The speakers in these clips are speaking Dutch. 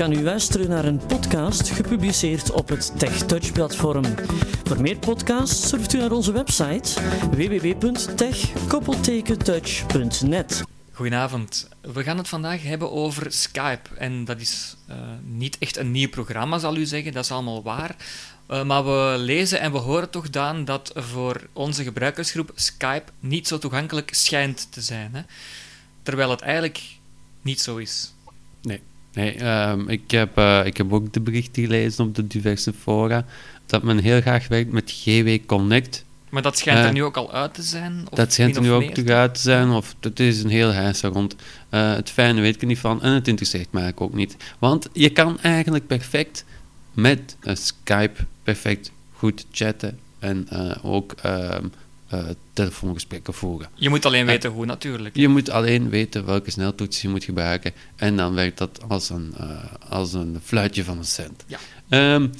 kan u luisteren naar een podcast gepubliceerd op het TechTouch-platform. Voor meer podcasts surft u naar onze website www.tech-touch.net. Goedenavond. We gaan het vandaag hebben over Skype. En dat is uh, niet echt een nieuw programma, zal u zeggen. Dat is allemaal waar. Uh, maar we lezen en we horen toch, Daan, dat voor onze gebruikersgroep Skype niet zo toegankelijk schijnt te zijn. Hè? Terwijl het eigenlijk niet zo is. Nee. Nee, um, ik, heb, uh, ik heb ook de berichten gelezen op de diverse fora dat men heel graag werkt met GW Connect. Maar dat schijnt uh, er nu ook al uit te zijn? Of dat schijnt er nu ook terug uit te zijn, of het is een heel huis rond. Uh, het fijne weet ik er niet van en het interesseert mij ook niet. Want je kan eigenlijk perfect met Skype perfect goed chatten en ook um, uh, telefoongesprekken voeren. Je moet alleen weten hoe natuurlijk. Je moet alleen weten welke sneltoets je moet gebruiken en dan werkt dat als een, uh, als een fluitje van een cent. Ja. Um,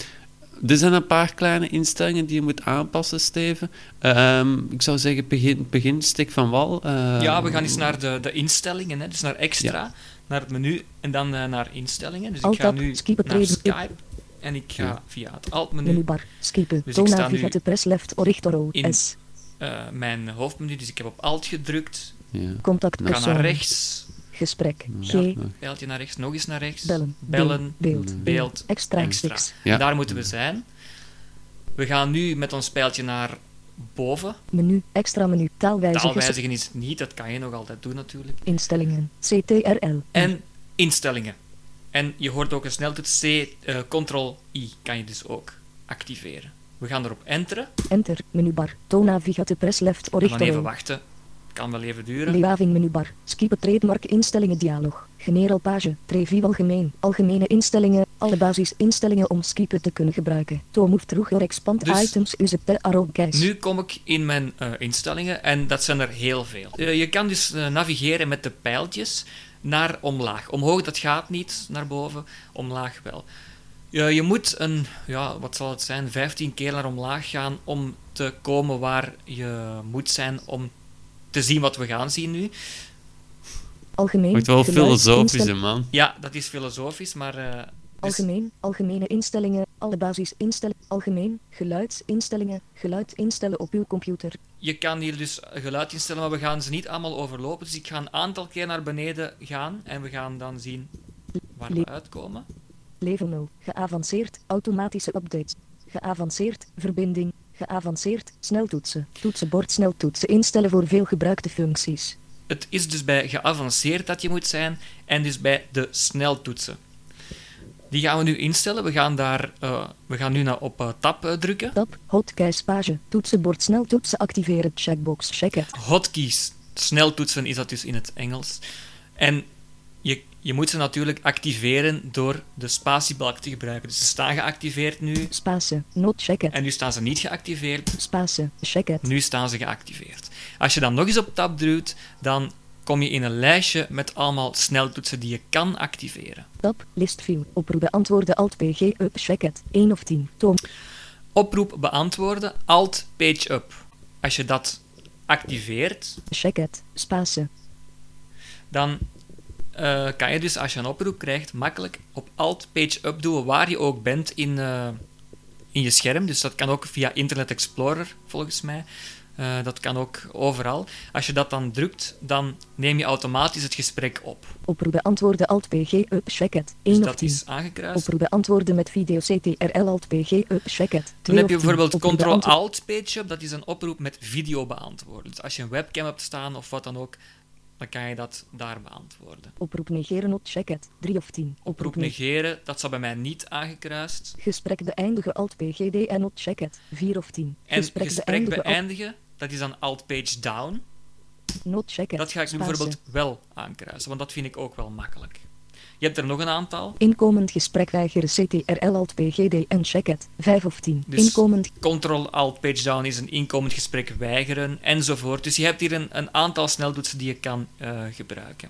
er zijn een paar kleine instellingen die je moet aanpassen, Steven. Um, ik zou zeggen, begin, begin stik van wal. Uh, ja, we gaan eens naar de, de instellingen, hè, dus naar extra, ja. naar het menu en dan uh, naar instellingen. Dus Alt ik ga nu naar Skype en ik ga ja. via het alt-menu. Menubar, skippen, dus ik sta nu press left, orichtoro, in S. Uh, mijn hoofdmenu, dus ik heb op alt gedrukt. Ja. Contact ga naar rechts. Gesprek. Ja, G. Pijltje naar rechts, nog eens naar rechts. Bellen. Bellen. Beeld. Beeld. Extra. extra. Ja. Daar moeten we zijn. We gaan nu met ons pijltje naar boven. Menu. Extra menu. Taalwijzigen. Taalwijzigen is het niet, dat kan je nog altijd doen natuurlijk. Instellingen. CTRL. En instellingen. En je hoort ook een sneltoets C, uh, Ctrl-I kan je dus ook activeren. We gaan erop enteren. Enter, menubar, toonnavigate press left orichtering. Dan even wachten. Kan wel even duren. Leaving menubar, skip trademark instellingen dialog. General page, preview algemeen, algemene instellingen, alle basisinstellingen om skippen te kunnen gebruiken. To move through your expand dus, items use the arrow keys. Nu kom ik in mijn uh, instellingen en dat zijn er heel veel. Uh, je kan dus uh, navigeren met de pijltjes naar omlaag. Omhoog dat gaat niet, naar boven, omlaag wel. Ja, je moet een, ja, wat zal het zijn, 15 keer naar omlaag gaan om te komen waar je moet zijn om te zien wat we gaan zien nu. Algemeen. Wordt wel filosofisch, hè, man. Ja, dat is filosofisch, maar. Uh, dus... Algemeen, algemene instellingen, alle basisinstellingen, algemeen, geluidsinstellingen, geluid instellen op uw computer. Je kan hier dus geluid instellen, maar we gaan ze niet allemaal overlopen. Dus ik ga een aantal keer naar beneden gaan en we gaan dan zien waar we uitkomen. Level 0. Geavanceerd. Automatische updates. Geavanceerd. Verbinding. Geavanceerd. Sneltoetsen. Toetsenbord sneltoetsen instellen voor veel gebruikte functies. Het is dus bij geavanceerd dat je moet zijn en dus bij de sneltoetsen. Die gaan we nu instellen. We gaan, daar, uh, we gaan nu naar op uh, tab uh, drukken. Tab, hotkeys page, toetsenbord sneltoetsen activeren, checkbox, check it. Hotkeys, sneltoetsen is dat dus in het Engels. En je, je moet ze natuurlijk activeren door de spatiebalk te gebruiken. Dus ze staan geactiveerd nu. Not En nu staan ze niet geactiveerd. Check it. Nu staan ze geactiveerd. Als je dan nog eens op tab drukt, dan kom je in een lijstje met allemaal sneltoetsen die je kan activeren. Tab, list view, oproep beantwoorden, alt pg up, check it, 1 of 10, toon. Oproep beantwoorden, alt page up. Als je dat activeert, check it. Dan uh, kan je dus als je een oproep krijgt makkelijk op alt page up doen waar je ook bent in, uh, in je scherm. Dus dat kan ook via Internet Explorer volgens mij. Uh, dat kan ook overal. Als je dat dan drukt, dan neem je automatisch het gesprek op. Oproep beantwoorden alt pg up it. 1 dus of dat 10. is aangekruist. Oproep beantwoorden met video ctrl alt pg up it. Dan heb je bijvoorbeeld ctrl alt page up. Dat is een oproep met video beantwoorden. Dus als je een webcam hebt staan of wat dan ook, dan kan je dat daar beantwoorden. Oproep negeren not check it. 3 of 10. Oproep, Oproep negeren, dat staat bij mij niet aangekruist. Gesprek beëindigen alt pgd en not check it. 4 of 10. En gesprek, gesprek beëindigen, beëindigen dat is dan alt page down. Not check it. Dat ga ik nu bijvoorbeeld wel aankruisen, want dat vind ik ook wel makkelijk. Je hebt er nog een aantal. Inkomend gesprek weigeren CTRL Alt PGD en check it. 5 of 10. Dus inkomend... Ctrl Alt Page Down is een inkomend gesprek weigeren enzovoort. Dus je hebt hier een, een aantal sneltoetsen die je kan uh, gebruiken.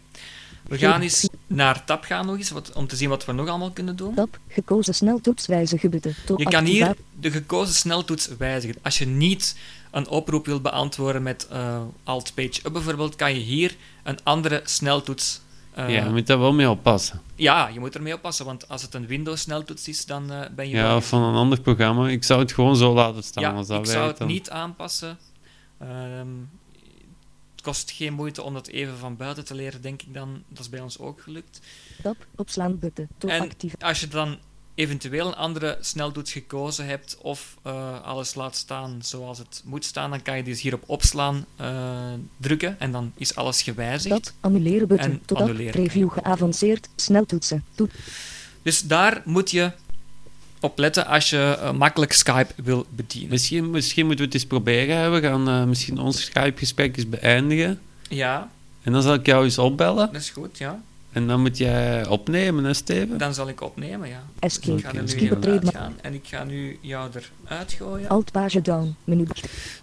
We gaan eens naar tab gaan nog eens, wat, om te zien wat we nog allemaal kunnen doen. Tab, gekozen sneltoets wijzigen button. Je kan hier de gekozen sneltoets wijzigen. Als je niet een oproep wilt beantwoorden met uh, Alt Page Up bijvoorbeeld, kan je hier een andere sneltoets Eh, ja, je moet daar wel mee oppassen. ja, je moet ermee oppassen, want als het een Windows-sneltoets is, dan eh, ben je wel Ja, of van een ander programma. Ik zou het gewoon zo laten staan Ja, als dat ik zou het dan. niet aanpassen. Ehm, het kost geen moeite om dat even van buiten te leren, denk ik dan. Dat is bij ons ook gelukt. Tab, opslaan button, tot En actief. als je dan eventueel een andere sneltoets gekozen hebt of eh, alles laat staan zoals het moet staan, dan kan je dus hier op opslaan eh, drukken en dan is alles gewijzigd. Tab, annuleren button, En tot annuleren. preview geavanceerd, sneltoetsen. Toet, Dus daar moet je op letten als je eh, makkelijk Skype wil bedienen. Misschien, misschien moeten we het eens proberen. We gaan misschien ons Skype-gesprek eens beëindigen. Ja, En dan zal ik jou eens opbellen. dat is goed, ja. En dan moet jij opnemen, hè, Steven? Dan zal ik opnemen, ja. Ik escape, ga er nu even uitgaan en ik ga nu jou eruit gooien. alt page down, menu.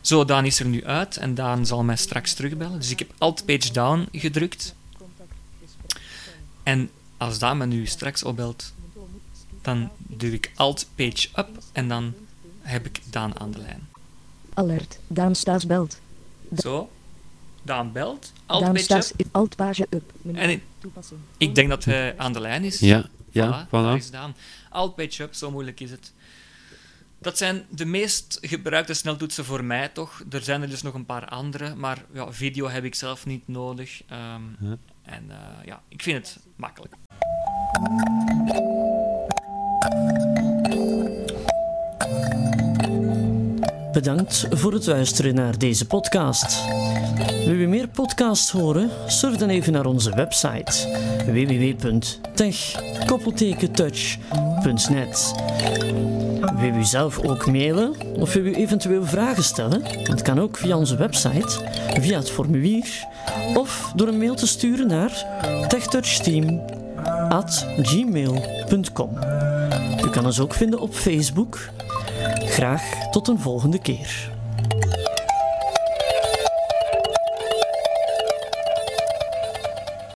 Zo, Daan is er nu uit en Daan zal mij straks terugbellen. Dus ik heb Alt Page Down gedrukt. En als Daan me nu straks opbelt, dan duw ik Alt Page Up en dan heb ik Daan aan de lijn. Alert, Daan Staes belt. Zo, Daan belt, Alt Daan Page Staes, Up. alt page up, menu. En ik, Toepassing. ik denk dat hij aan de lijn is. Ja, ja, Voilà, voilà. daar is Daan. Alt Page Up, zo moeilijk is het. Dat zijn de meest gebruikte sneltoetsen voor mij toch. Er zijn er dus nog een paar andere, maar ja, video heb ik zelf niet nodig. Ehm. En eh, ja, ik vind het makkelijk. Bedankt voor het luisteren naar deze podcast. Wil je meer podcasts horen? Surf dan even naar onze website www.tech-touch.net. Wil u zelf ook mailen of wil u eventueel vragen stellen? Dat kan ook via onze website, via het formulier of door een mail te sturen naar techtouchteam@gmail.com. U kan ons ook vinden op Facebook. Graag tot een volgende keer.